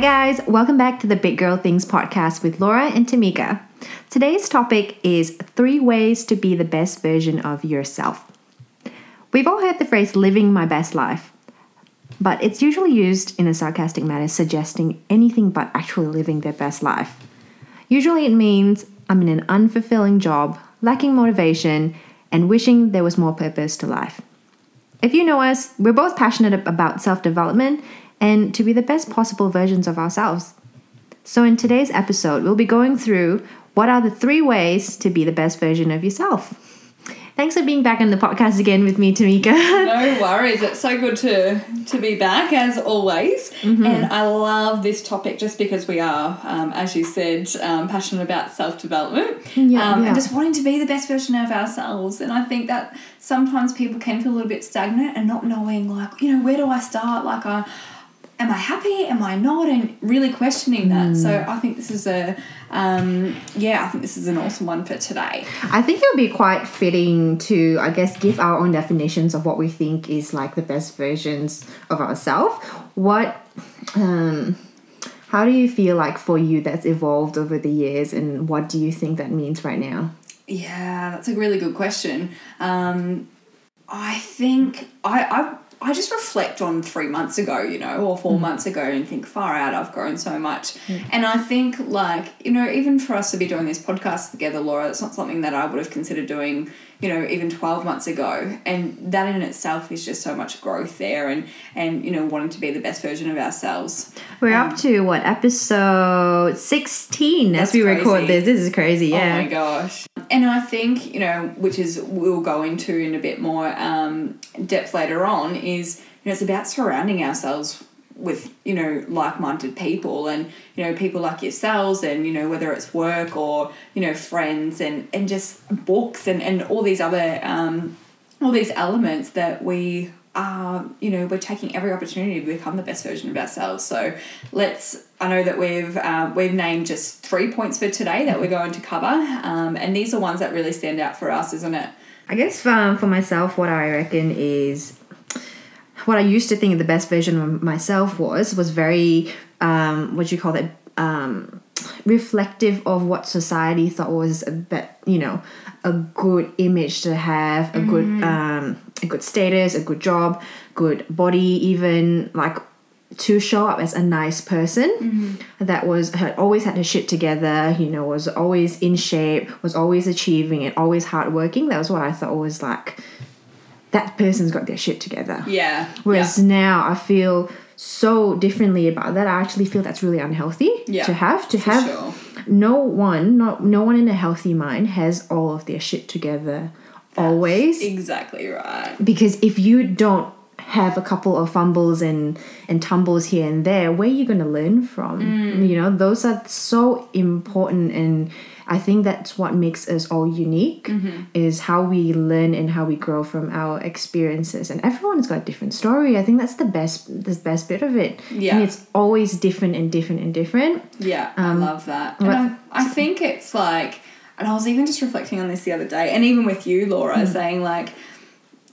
guys, welcome back to the Big Girl Things podcast with Laura and Tamika. Today's topic is three ways to be the best version of yourself. We've all heard the phrase living my best life, but it's usually used in a sarcastic manner, suggesting anything but actually living their best life. Usually it means I'm in an unfulfilling job, lacking motivation, and wishing there was more purpose to life. If you know us, we're both passionate about self development and to be the best possible versions of ourselves. So, in today's episode, we'll be going through what are the three ways to be the best version of yourself. Thanks for being back on the podcast again with me, Tamika. no worries. It's so good to to be back as always. Mm-hmm. And I love this topic just because we are, um, as you said, um, passionate about self development yeah, um, yeah. and just wanting to be the best version of ourselves. And I think that sometimes people can feel a little bit stagnant and not knowing, like, you know, where do I start? Like, I am I happy? Am I not? And really questioning that. Mm. So I think this is a, um, yeah, I think this is an awesome one for today. I think it would be quite fitting to, I guess, give our own definitions of what we think is like the best versions of ourselves. What, um, how do you feel like for you that's evolved over the years, and what do you think that means right now? Yeah, that's a really good question. Um, I think I, I I just reflect on three months ago, you know, or four mm. months ago and think, far out, I've grown so much. Mm. And I think, like, you know, even for us to be doing this podcast together, Laura, it's not something that I would have considered doing, you know, even 12 months ago. And that in itself is just so much growth there and, and you know, wanting to be the best version of ourselves. We're um, up to what, episode 16 as we crazy. record this. This is crazy, yeah. Oh my gosh. And I think, you know, which is we'll go into in a bit more um, depth later on, is, you know, it's about surrounding ourselves with you know like-minded people and you know people like yourselves and you know whether it's work or you know friends and and just books and and all these other um all these elements that we are you know we're taking every opportunity to become the best version of ourselves. So let's i know that we've uh, we've named just three points for today that we're going to cover um, and these are ones that really stand out for us isn't it? I guess um, for myself what i reckon is what I used to think the best version of myself was was very um, what do you call it um, reflective of what society thought was a bit you know a good image to have a mm-hmm. good um, a good status a good job good body even like to show up as a nice person mm-hmm. that was had always had her shit together you know was always in shape was always achieving and always hardworking that was what i thought was like that person's got their shit together. Yeah. Whereas yeah. now I feel so differently about that. I actually feel that's really unhealthy yeah, to have. To have sure. no one, not no one in a healthy mind has all of their shit together that's always. Exactly right. Because if you don't have a couple of fumbles and and tumbles here and there, where are you going to learn from? Mm. You know, those are so important and I think that's what makes us all unique mm-hmm. is how we learn and how we grow from our experiences. And everyone's got a different story. I think that's the best the best bit of it. Yeah. And it's always different and different and different. Yeah. Um, I love that. And I, I think it's like and I was even just reflecting on this the other day, and even with you, Laura, mm. saying like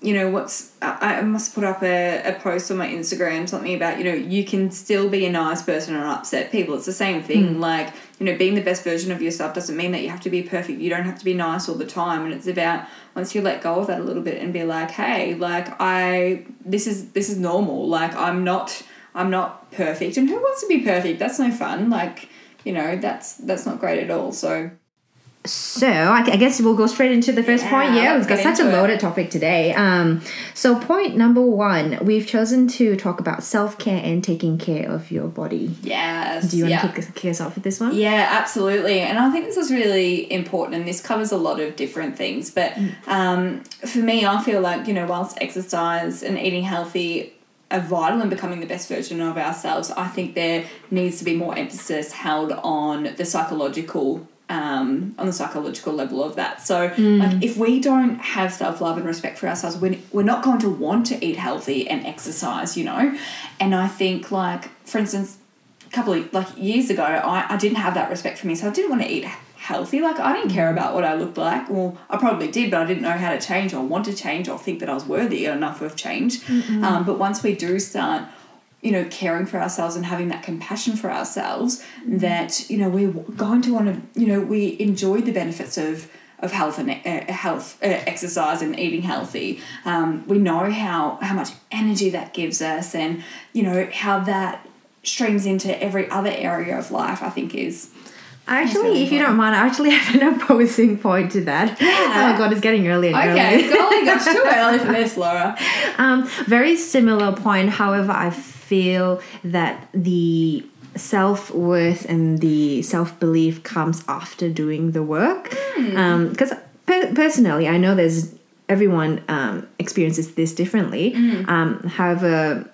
you know what's I, must put up a, a post on my instagram something about you know you can still be a nice person and upset people. It's the same thing. Mm. like you know being the best version of yourself doesn't mean that you have to be perfect. You don't have to be nice all the time. And it's about once you let go of that a little bit and be like hey like i this is this is normal. Like i'm not i'm not perfect. And who wants to be perfect? That's no fun. Like you know that's that's not great at all. So so I, I, guess we'll go straight into the first yeah, point. Yeah, we've got such a loaded it. topic today. Um, so point number one, we've chosen to talk about self care and taking care of your body. Yes. Do you want yeah. to kick, kick us off with this one? Yeah, absolutely. And I think this is really important, and this covers a lot of different things. But mm. um, for me, I feel like you know, whilst exercise and eating healthy are vital in becoming the best version of ourselves, I think there needs to be more emphasis held on the psychological um, on the psychological level of that. So, mm. like, if we don't have self love and respect for ourselves, we're, we're not going to want to eat healthy and exercise, you know? And I think, like, for instance, a couple of like years ago, I, I didn't have that respect for me, so I didn't want to eat healthy. Like, I didn't care about what I looked like. Well, I probably did, but I didn't know how to change or want to change or think that I was worthy enough of change. Um, but once we do start you know, caring for ourselves and having that compassion for ourselves, that you know we're going to want to, you know, we enjoy the benefits of of health and uh, health uh, exercise and eating healthy. Um, we know how how much energy that gives us, and you know how that streams into every other area of life. I think is Actually, if you don't mind, I actually have an opposing point to that. Yeah. Oh god, it's getting early and okay. early. Golly gosh, too early for this, Laura. um, very similar point. However, I feel that the self worth and the self belief comes after doing the work. Because per- personally, I know there's everyone um, experiences this differently. Um, however,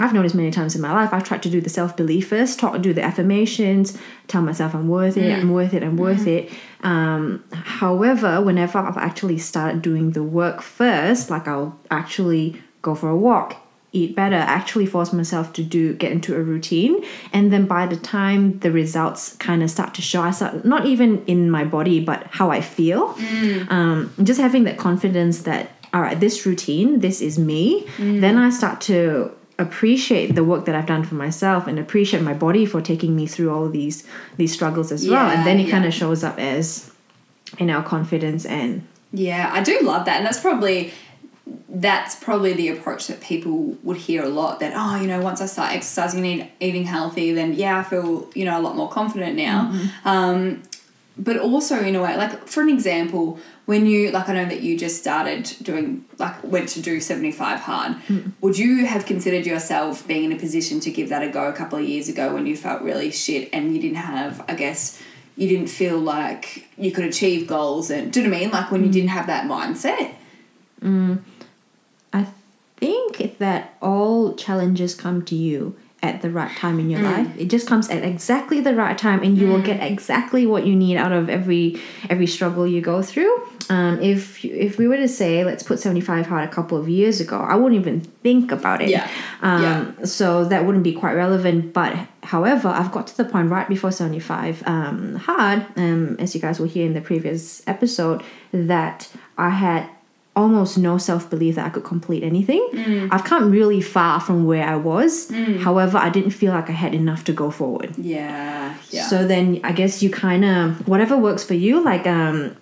I've noticed many times in my life, I've tried to do the self belief first, talk, do the affirmations, tell myself I'm worth it, I'm worth it, I'm worth it. Um, however, whenever I've actually started doing the work first, like I'll actually go for a walk, eat better, actually force myself to do get into a routine, and then by the time the results kind of start to show, I start not even in my body, but how I feel. Um, just having that confidence that all right, this routine, this is me. Then I start to appreciate the work that I've done for myself and appreciate my body for taking me through all these these struggles as well. And then it yeah. kind of shows up as you know confidence and Yeah, I do love that, and that's probably that's probably the approach that people would hear a lot. That oh, you know, once I start exercising and eating healthy, then yeah, I feel you know a lot more confident now. Mm-hmm. Um, but also in a way, like for an example, when you like I know that you just started doing like went to do seventy five hard. Mm-hmm. Would you have considered yourself being in a position to give that a go a couple of years ago when you felt really shit and you didn't have, I guess. You didn't feel like you could achieve goals, and do you know what I mean? Like when you mm-hmm. didn't have that mindset. I think that all challenges come to you at the right time in your life. It just comes at exactly the right time, and you will get exactly what you need out of every every struggle you go through. Um, if if we were to say, let's put seventy five hard a couple of years ago, I wouldn't even think about it. Yeah. Um, Yeah. So that wouldn't be quite relevant. But however, I've got to the point right before seventy five um, hard, um, as you guys will hear in the previous episode, that I had almost no self belief that I could complete anything. I've come really far from where I was. However, I didn't feel like I had enough to go forward. Yeah, yeah. So then I guess you kind of whatever works for you. Like um,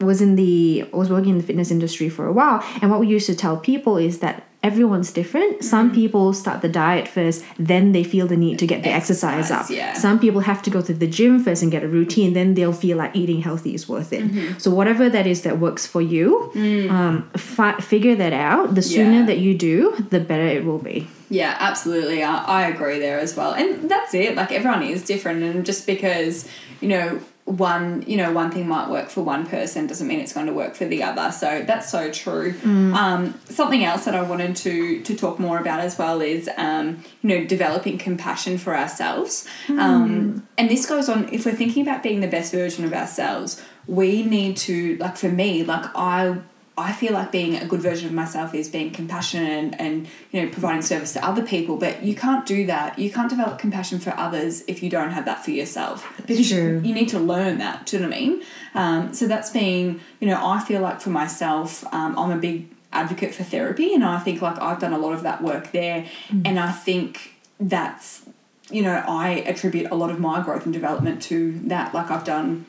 was in the I was working in the fitness industry for a while, and what we used to tell people is that everyone's different. Some Mm. people start the diet first, then they feel the need to get the exercise, Exercise, up. yeah. Some people have to go to the gym first and get a routine, then they'll feel like eating healthy is worth it. Mm-hmm. So whatever that is that works for you, um, fi- figure that out. The sooner Mm. Yeah. that you do, the better it will be. Yeah, absolutely. I, I agree there as well. And that's it. Like everyone is different and just because, you know, one you know one thing might work for one person doesn't mean it's going to work for the other. So that's so true. Um, something else that i wanted to to talk more about as well is um, you know developing compassion for ourselves. Um, and this goes on if we're thinking about being the best version of ourselves we need to like for me like i I feel like being a good version of myself is being compassionate and, and you know providing service to other people. But you can't do that. You can't develop compassion for others if you don't have that for yourself. Because true. you need to learn that. Do you know what I mean? Um, so that's being you know I feel like for myself, um, I'm a big advocate for therapy, and I think like I've done a lot of that work there, and I think that's you know I attribute a lot of my growth and development to that. Like I've done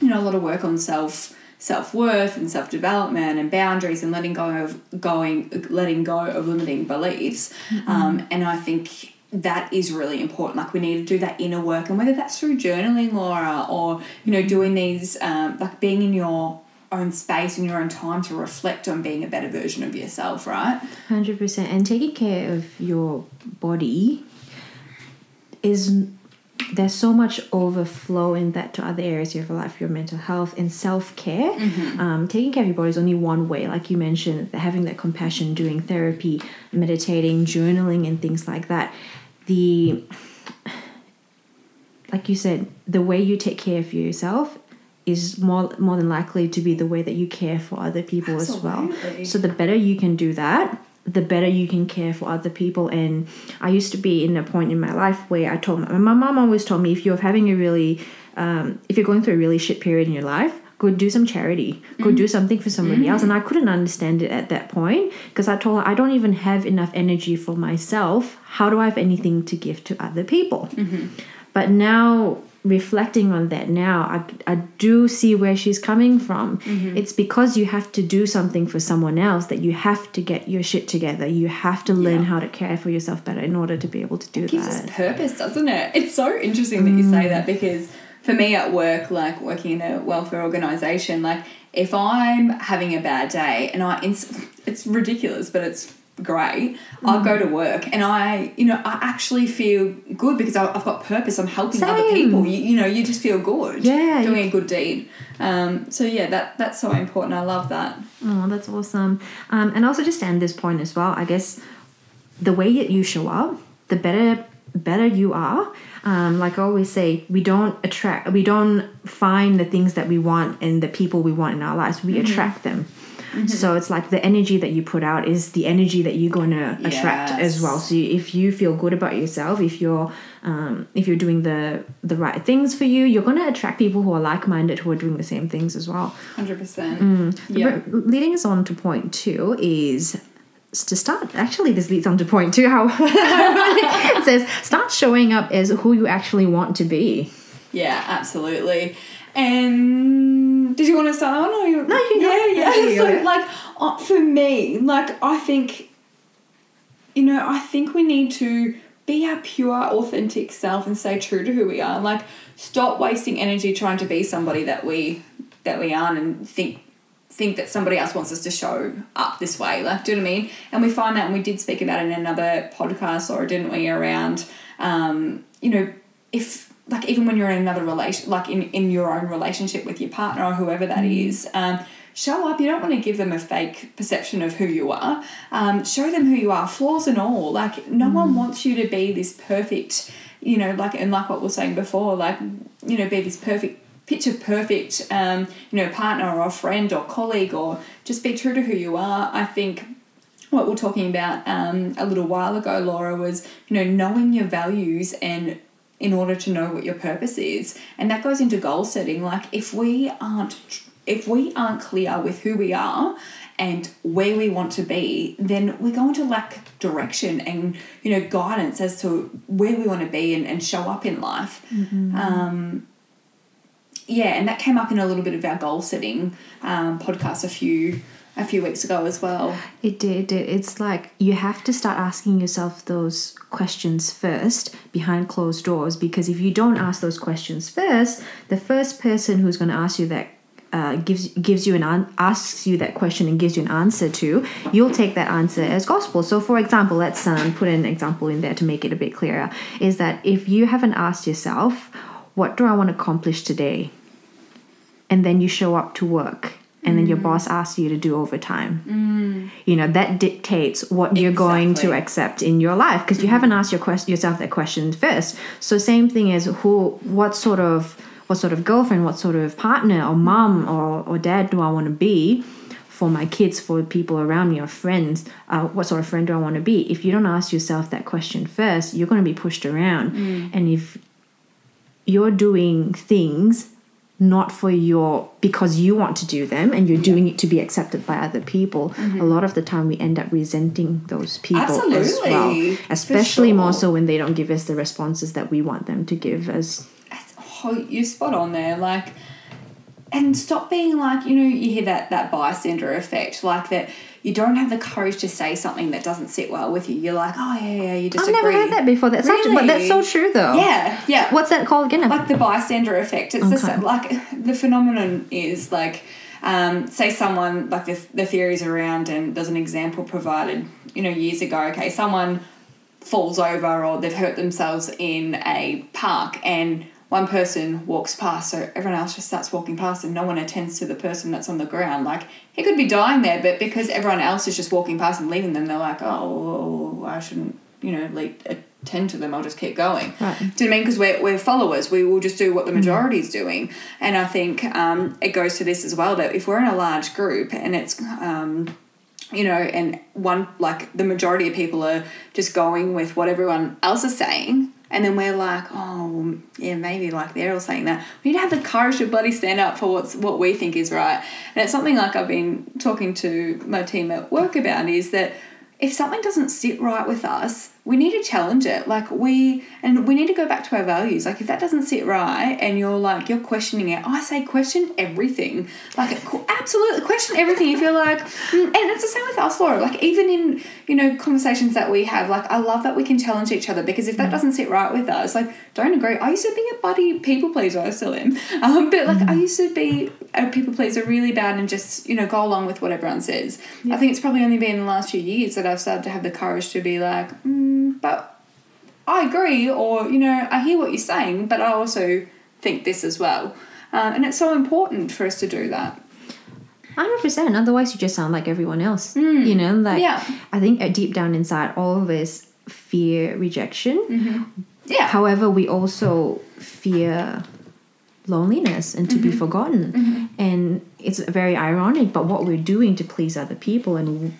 you know a lot of work on self self worth and self development and boundaries and letting go of going letting go of limiting beliefs. Um, and I think that is really important. Like we need to do that inner work, and whether that's through journaling, Laura, or you know doing these um, like being in your own space and your own time to reflect on being a better version of yourself, right? Hundred percent, and taking care of your body is there's so much overflow in that to other areas of your life, your mental health and self care. Um, taking care of your body is only one way, like you mentioned, having that compassion, doing therapy, meditating, journaling, and things like that. The like you said, the way you take care of yourself is more more than likely to be the way that you care for other people as well. So the better you can do that, the better you can care for other people. And I used to be in a point in my life where I told my, my mom always told me if you're having a really um, if you're going through a really shit period in your life, go do some charity, go do something for somebody else. And I couldn't understand it at that point because I told her I don't even have enough energy for myself. How do I have anything to give to other people? But now reflecting on that now I, I do see where she's coming from. Mm-hmm. It's because you have to do something for someone else that you have to get your shit together. You have to learn Yeah. how to care for yourself better in order to be able to do gives us that. purpose, doesn't it? It's so interesting that you say that mm. because for me at work, like working in a welfare organization, like if I'm having a bad day and I, ins- it's ridiculous, but it's great. I'll go to work and I, you know, I actually feel good because I- I've got purpose. I'm helping other people. You, you know, you just feel good. Yeah, doing a good deed. Um, so yeah, that that's so important. I love that. Oh, that's awesome. Um, and also just to end this point as well, I guess the way that you show up, the better better you are. Um, like I always say, we don't attract, we don't find the things that we want and the people we want in our lives. We attract them. So it's like the energy that you put out is the energy that you're going to attract as well. So you- if you feel good about yourself, if you're um, if you're doing the the right things for you, you're going to attract people who are like minded who are doing the same things as well. Hundred percent. Yeah. But leading us on to point two is to start. Actually, this leads on to point two. How it says start showing up as who you actually want to be. Yeah, absolutely. And did you want to start that one? Or you, No, you. Yeah, Yeah, yeah. so, like, uh, for me, like, I think, you know, I think we need to be our pure, authentic self and stay true to who we are. Like, stop wasting energy trying to be somebody that we that we aren't, and think think that somebody else wants us to show up this way. Like, do you know what I mean? And we find that, and we did speak about it in another podcast, or didn't we? Around, um, you know, if like even when you're in another relation, like in in your own relationship with your partner or whoever that is. Um, Show up. You don't want to give them a fake perception of who you are. Um, show them who you are, flaws and all. Like no one wants you to be this perfect, you know, like and like what we were saying before, like you know, be this perfect picture perfect um, you know partner or friend or colleague or just be true to who you are i think what we we're talking about um, a little while ago laura was you know knowing your values and in order to know what your purpose is. And that goes into goal setting. Like if we aren't if we aren't clear with who we are and where we want to be then we're going to lack direction and you know guidance as to where we want to be and, and show up in life. Um, yeah, and that came up in a little bit of our goal setting um, podcast a few a few weeks ago as well. It did. It. It's like you have to start asking yourself those questions first behind closed doors because if you don't ask those questions first, the first person who's going to ask you that uh, gives gives you an an- asks you that question and gives you an answer to, you'll take that answer as gospel. So, for example, let's um, put an example in there to make it a bit clearer. Is that if you haven't asked yourself, what do I want to accomplish today? And then you show up to work, and then your mm. boss asks you to do overtime. Mm. You know that dictates what you're going to accept in your life because you mm. haven't asked your quest- yourself that question first. So same thing as who what sort of what sort of girlfriend what sort of partner or mom or, or dad do i want to be for my kids for people around me or friends uh, what sort of friend do i want to be? If you don't ask yourself that question first you're going to be pushed around. And if you're doing things not for your because you want to do them and you're doing it to be accepted by other people a mm-hmm. lot of the time we end up resenting those people as well. Absolutely, especially more so when they don't give us the responses that we want them to give us. Oh, you're spot on there. Like, and stop being like you know you hear that that bystander effect, like that you don't have the courage to say something that doesn't sit well with you. You're like, oh yeah, yeah, you just i've never heard that before that's such but that's so true though Yeah, yeah. what's that called again like the bystander effect. It's the Okay. same. Like the phenomenon is like, um, say someone like the the theories around, and there's an example provided, you know, years ago. Okay, someone falls over or they've hurt themselves in a park and one person walks past so everyone else just starts walking past and no one attends to the person that's on the ground like he could be dying there but because everyone else is just walking past and leaving them they're like oh i shouldn't you know like attend to them i'll just keep going Right. do you know I mean? Because we're, we're followers. We will just do what the majority is doing. And I think um, it goes to this as well that if we're in a large group and it's, um, you know, and one, like the majority of people are just going with what everyone else is saying, and then we're like, oh, yeah, maybe like they're all saying that. We need to have the courage to bloody stand up for what's what we think is right. And it's something like I've been talking to my team at work about is that if something doesn't sit right with us, we need to challenge it. Like we and we need to go back to our values. Like if that doesn't sit right and you're like you're questioning it, I say question everything. Like absolutely question everything. If you're like, mm, and it's the same with us, Laura. Like even in you know conversations that we have, like I love that we can challenge each other because if that mm. doesn't sit right with us, like don't agree. I used to be a buddy people pleaser. I still am, um, but like mm. I used to be a people pleaser really bad and just you know go along with what everyone says. Yeah. I think it's probably only been in the last few years that I've started to have the courage to be like. Mm, but I agree, or, you know, I hear what you're saying, but I also think this as well. Um, and it's so important for us to do that. Hundred percent. Otherwise, you just sound like everyone else. Mm. You know, like yeah. I think uh, deep down inside, all of us fear rejection. Mm-hmm. Yeah. However, we also fear loneliness and to mm-hmm. be forgotten. Mm-hmm. And it's very ironic. But what we're doing to please other people and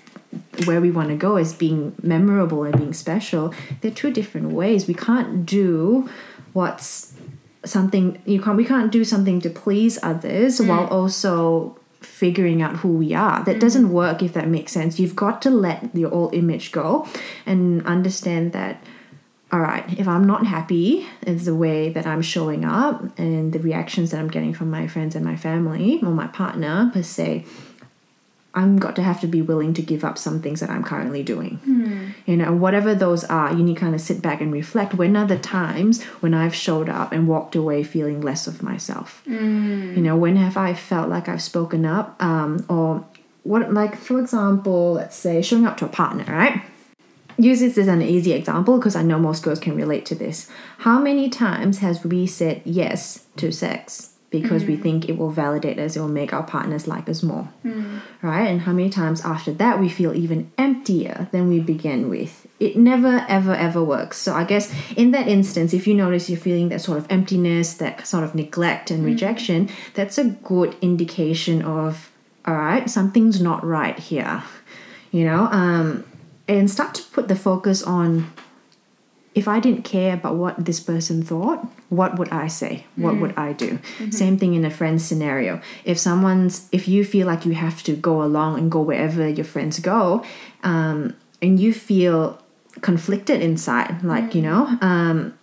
where we want to go is being memorable and being special they're two different ways we can't do what's something you can't we can't do something to please others mm. while also figuring out who we are that mm. doesn't work if that makes sense you've got to let your old image go and understand that all right if i'm not happy is the way that i'm showing up and the reactions that i'm getting from my friends and my family or my partner per se I'm got to have to be willing to give up some things that I'm currently doing. Mm. You know, whatever those are, you need to kind of sit back and reflect. When are the times when I've showed up and walked away feeling less of myself? Mm. You know, when have I felt like I've spoken up? Um, or what, like, for example, let's say showing up to a partner, right? Use this as an easy example because I know most girls can relate to this. How many times has we said yes to sex? Because mm. we think it will validate us, it will make our partners like us more. Mm. Right? And how many times after that we feel even emptier than we began with? It never, ever, ever works. So I guess in that instance, if you notice you're feeling that sort of emptiness, that sort of neglect and mm. rejection, that's a good indication of, all right, something's not right here. You know? Um, and start to put the focus on if I didn't care about what this person thought, what would I say? What mm. would I do? Mm-hmm. Same thing in a friend scenario. If someone's, if you feel like you have to go along and go wherever your friends go, um, and you feel conflicted inside, like, mm. you know, um,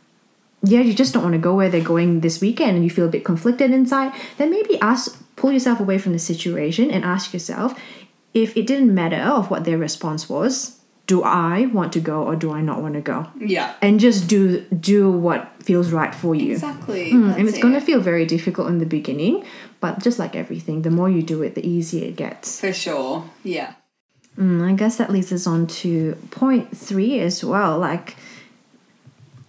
yeah, you just don't want to go where they're going this weekend and you feel a bit conflicted inside, then maybe ask, pull yourself away from the situation and ask yourself if it didn't matter of what their response was, do I want to go or do I not want to go? Yeah. And just do do what feels right for you. Exactly. Mm, and it's it. going to feel very difficult in the beginning, but just like everything, the more you do it, the easier it gets. For sure. Yeah. Mm, I guess that leads us on to point three as well. Like,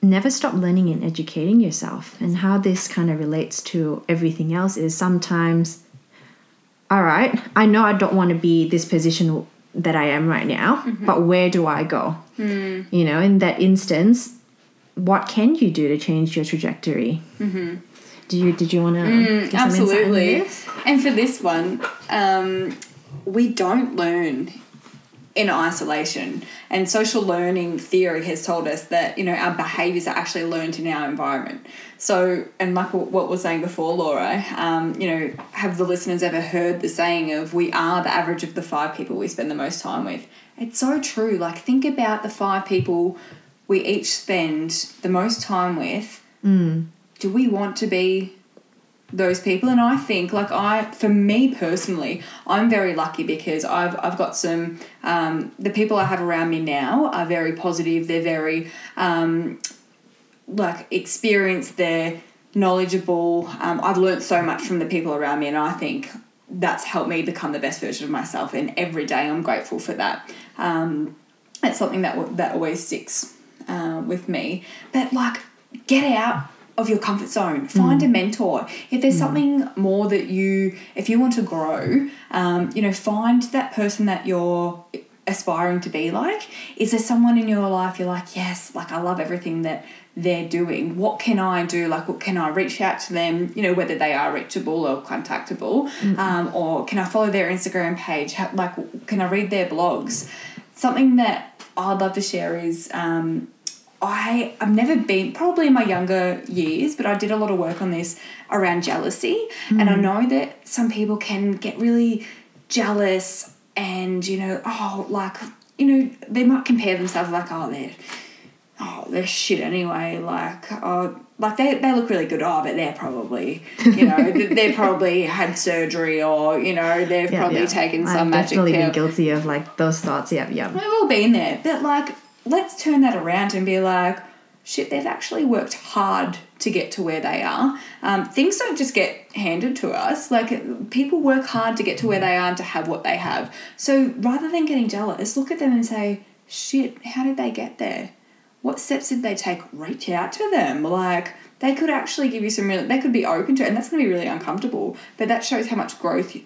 never stop learning and educating yourself. And how this kind of relates to everything else is sometimes, all right, I know I don't want to be this position that I am right now, mm-hmm. but where do I go? Mm. You know, in that instance, what can you do to change your trajectory? Mm-hmm. Do you did you want to mm, absolutely? And for this one, um, we don't learn in isolation. And social learning theory has told us that, you know, our behaviors are actually learned in our environment. So, and like what was saying before, Laura, um, you know, have the listeners ever heard the saying of we are the average of the five people we spend the most time with? It's so true. Like, think about the five people we each spend the most time with. Mm. Do we want to be those people. And I think like I for me personally I'm very lucky because I've I've got some um, the people I have around me now are very positive. They're very um, like experienced. They're knowledgeable. Um, I've learned so much from the people around me and I think that's helped me become the best version of myself. And every day I'm grateful for that. Um, it's something that that always sticks uh, with me. But like get out of your comfort zone. Find mm. a mentor. If there's mm. something more that you, if you want to grow, um, you know, find that person that you're aspiring to be like. Is there someone in your life you're like, yes, like I love everything that they're doing. What can I do? Like, what can I reach out to them? You know, whether they are reachable or contactable, mm. um, or can I follow their Instagram page? How, like, can I read their blogs? Something that I'd love to share is. Um, I I've never been probably in my younger years, but I did a lot of work on this around jealousy, and I hmm. know that some people can get really jealous, and you know, oh, like you know, they might compare themselves like, oh, they're oh, they're shit anyway. Like, oh, like they, they look really good. Oh, but they're probably, you know, they're probably had surgery or, you know, they've Yeah, probably yeah. taken I've some magic definitely pill. been guilty of like those thoughts. Yeah, yeah. We've all been there. But like, let's turn that around and be like, shit, they've actually worked hard to get to where they are. Um, things don't just get handed to us. Like, people work hard to get to where they are and to have what they have. So rather than getting jealous, look at them and say, shit, how did they get there? What steps did they take? Reach out to them. Like, they could actually give you some really, they could be open to it, and that's going to be really uncomfortable. But that shows how much growth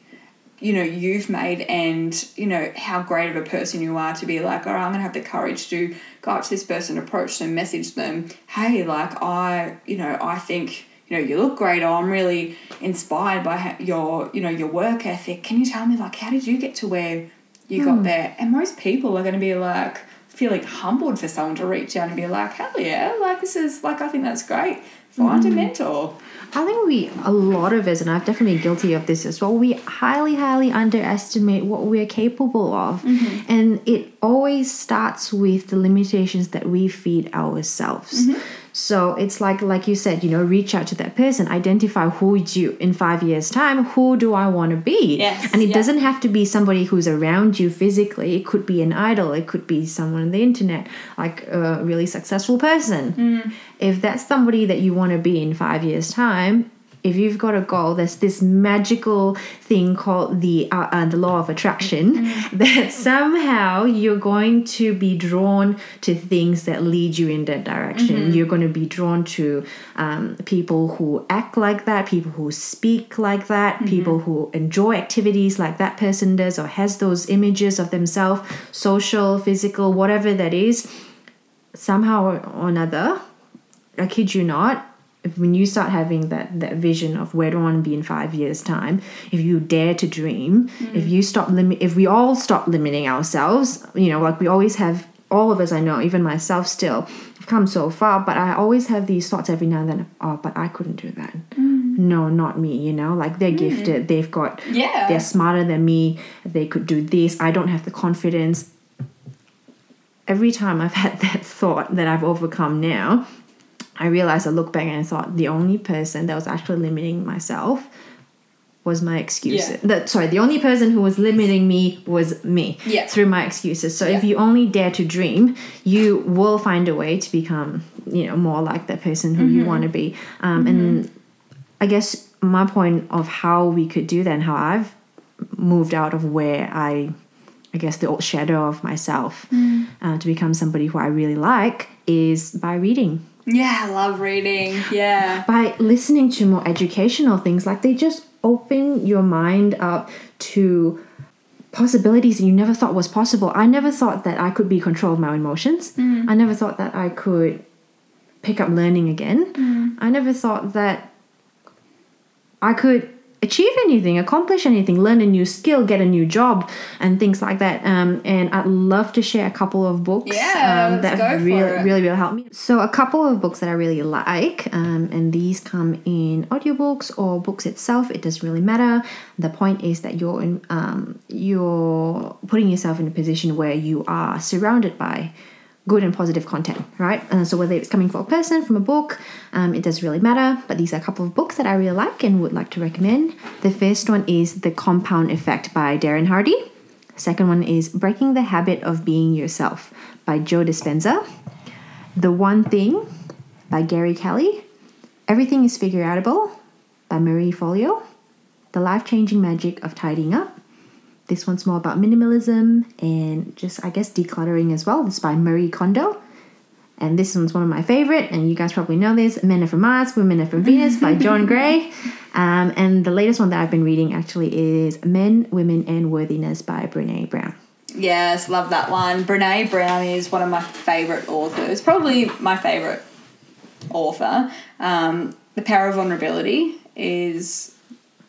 you know you've made and you know how great of a person you are to be like all right i'm gonna have the courage to go up to this person approach them message them. Hey like i you know i think you know you look great. Or i'm really inspired by your you know your work ethic. Can you tell me like how did you get to where you got hmm. there? And most people are going to be like feeling humbled for someone to reach out and be like hell yeah like this is like i think that's great find a mm-hmm. I think we, a lot of us, and I've definitely been guilty of this as well, we highly, highly underestimate what we're capable of. Mm-hmm. And it always starts with the limitations that we feed ourselves. Mm-hmm. So it's like, like you said, you know, reach out to that person, identify who you in five years' time, who do I want to be? Yes, and it yeah. doesn't have to be somebody who's around you physically. It could be an idol. It could be someone on the internet, like a really successful person. Mm. If that's somebody that you want to be in five years' time, if you've got a goal, there's this magical thing called the uh, uh, the law of attraction that somehow you're going to be drawn to things that lead you in that direction. You're going to be drawn to um, people who act like that, people who speak like that, people who enjoy activities like that person does or has those images of themselves, social, physical, whatever that is. Somehow or another, I kid you not, if when you start having that that vision of where do I want to be in five years time, if you dare to dream, mm. if you stop limit, if we all stop limiting ourselves, you know, like we always have, all of us I know, even myself still, have come so far, but I always have these thoughts every now and then. Oh, but I couldn't do that. Mm. No, not me. You know, like they're mm. gifted. They've got. Yeah. They're smarter than me. They could do this. I don't have the confidence every time I've had that thought that I've overcome now, I realized I looked back and I thought the only person that was actually limiting myself was my excuses. Yeah. Sorry, the only person who was limiting me was me Yeah. through my excuses. So if you only dare to dream, you will find a way to become, you know, more like the person who Mm-hmm. you want to be. Um, And I guess my point of how we could do that and how I've moved out of where I, I guess the old shadow of myself Mm. uh, to become somebody who I really like is by reading, yeah i love reading yeah by listening to more educational things. Like they just open your mind up to possibilities that you never thought was possible. I never thought that I could be control of my emotions. I never thought that I could pick up learning again. I never thought that I could achieve anything, accomplish anything, learn a new skill, get a new job, and things like that. Um, and I'd love to share a couple of books Yeah, um, that for really, really, really helped me. So, a couple of books that I really like, um, and these come in audiobooks or books itself. It doesn't really matter. The point is that you're in, um, you're putting yourself in a position where you are surrounded by good and positive content, right? And so whether it's coming from a person, from a book, um, it doesn't really matter. But these are a couple of books that I really like and would like to recommend. The first one is The Compound Effect by Darren Hardy. Second one is Breaking the Habit of Being Yourself by Joe Dispenza. The One Thing by Gary Kelly. Everything is Figure Outable by Marie Forleo. The Life Changing Magic of Tidying Up this one's more about minimalism and just, I guess, decluttering as well. This is by Marie Kondo. And this one's one of my favorite, and you guys probably know this Men Are From Mars, Women Are From Venus by John Gray. Um, and the latest one that I've been reading actually is Men, Women, and Worthiness by Brene Brown. Yes, love that one. Brene Brown is one of my favourite authors, probably my favourite author. Um, the Power of Vulnerability is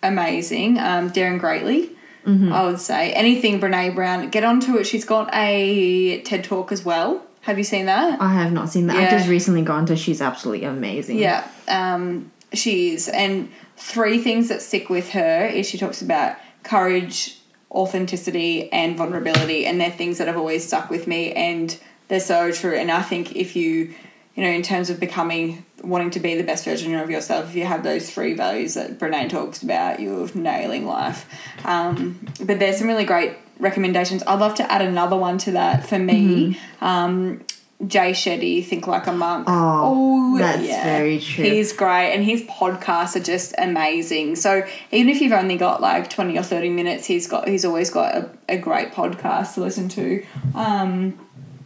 amazing. Um, Daring Greatly, I would say. Anything Brene Brown, get onto it. She's got a TED Talk as well. Have you seen that? I have not seen that. I've just recently gone to. She's absolutely amazing. Yeah, um, she is. And three things that stick with her is she talks about courage, authenticity, and vulnerability, and they're things that have always stuck with me, and they're so true. And I think if you, you know, in terms of becoming, wanting to be the best version of yourself, if you have those three values that Brene talks about, you're nailing life. Um, but there's some really great recommendations. I'd love to add another one to that for me. Um, Jay Shetty, Think Like a Monk. Oh, that's very true. He's great, and his podcasts are just amazing. So even if you've only got like twenty or thirty minutes, he's got he's always got a, a great podcast to listen to um,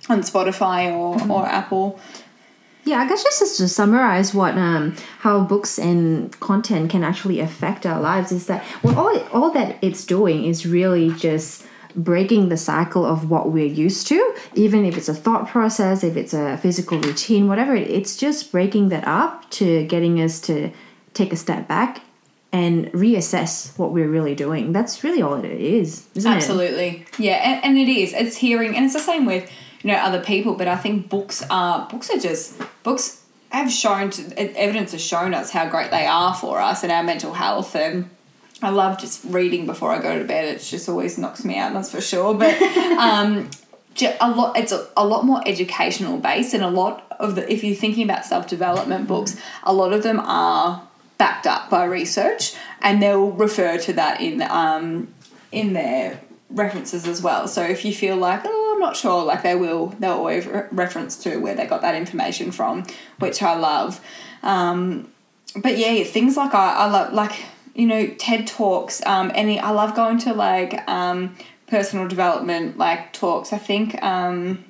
on Spotify or, Mm-hmm. or Apple. Yeah, I guess just to summarize what um how books and content can actually affect our lives is that well all all that it's doing is really just breaking the cycle of what we're used to even if it's a thought process if it's a physical routine whatever it's just breaking that up to getting us to take a step back and reassess what we're really doing. That's really all it is isn't it? Absolutely, yeah, and, and it is. It's hearing, and it's the same with you know other people. But I think books are books are just books have shown to, evidence has shown us how great they are for us and our mental health and. I love just reading before I go to bed. It just always knocks me out, that's for sure. But um, a lot, it's a, a lot more educational based, and a lot of the. If you're thinking about self development books, a lot of them are backed up by research, and they'll refer to that in um, in their references as well. So if you feel like, oh, Not sure, like they will, they'll always re- reference to where they got that information from, which I love. Um, but yeah, things like I, I love, like, you know, TED Talks, um, any, I love going to like um, personal development, like talks. I think, um,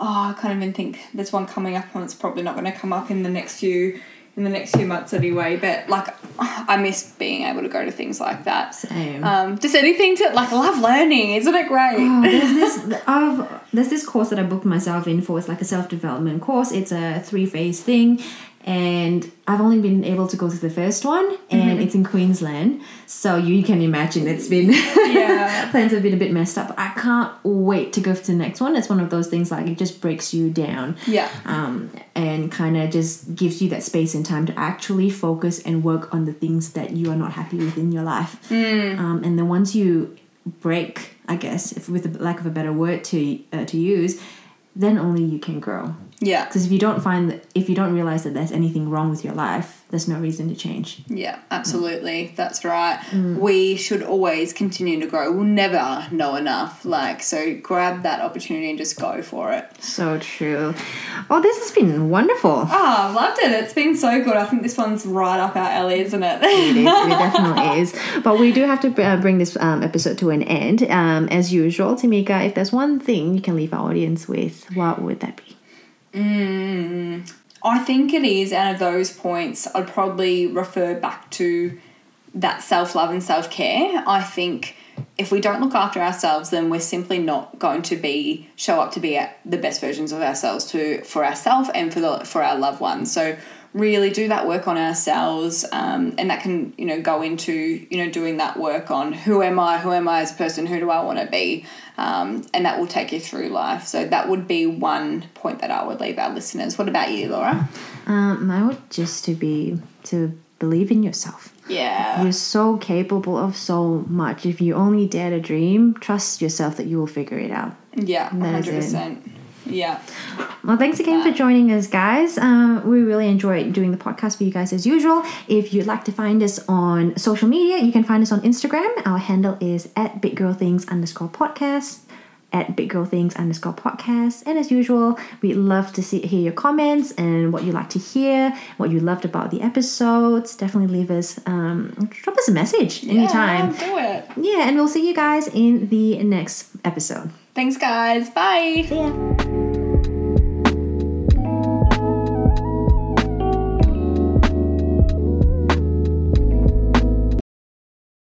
oh, I can't even think, there's one coming up and it's probably not going to come up in the next few in the next few months anyway. But like, I miss being able to go to things like that. Same. Um, just anything to like, love learning, isn't it great? Oh, there's this I've, there's this course that I booked myself in for. It's like a self development course. It's a three phase thing, and I've only been able to go to the first one, and it's in Queensland. So you can imagine it's been Yeah. plans have been a bit messed up. I can't wait to go to the next one. It's one of those things like it just breaks you down. Yeah. Um, and kind of just gives you that space and time to actually focus and work on the things that you are not happy with in your life. Um, and then once you break, I guess, if with a lack of a better word to uh, to use, then only you can grow. Yeah. Because if you don't find that, if you don't realize that there's anything wrong with your life, there's no reason to change. Yeah, absolutely. That's right. We should always continue to grow. We'll never know enough. Like, so grab that opportunity and just go for it. So true. Oh, this has been wonderful. Oh, I've loved it. It's been so good. I think this one's right up our alley, isn't it? It is. It definitely is. But we do have to uh, bring this um, episode to an end. Um, as usual, Tamika, if there's one thing you can leave our audience with, what would that be? Mm, I think it is. Out of those points, I'd probably refer back to that self love and self care. I think if we don't look after ourselves, then we're simply not going to be show up to be the best versions of ourselves to for ourselves and for the for our loved ones. So really do that work on ourselves um, and that can you know go into you know doing that work on who am i who am i as a person who do i want to be um, and that will take you through life. So that would be one point that i would leave our listeners. What about you laura? Um, i would just to be to believe in yourself. Yeah. You're so capable of so much. If you only dare to dream trust yourself that you will figure it out. Yeah 100% yeah. Well, thanks again for joining us, guys. Um, we really enjoyed doing the podcast for you guys as usual. If you'd like to find us on social media, you can find us on Instagram. Our handle is at biggirlthings underscore podcast. At Big Girl Things underscore podcast. And as usual, we'd love to see hear your comments and what you like to hear, what you loved about the episodes. Definitely leave us, um, drop us a message anytime. Yeah, do it. Yeah, and we'll see you guys in the next episode. Thanks, guys. Bye. See ya.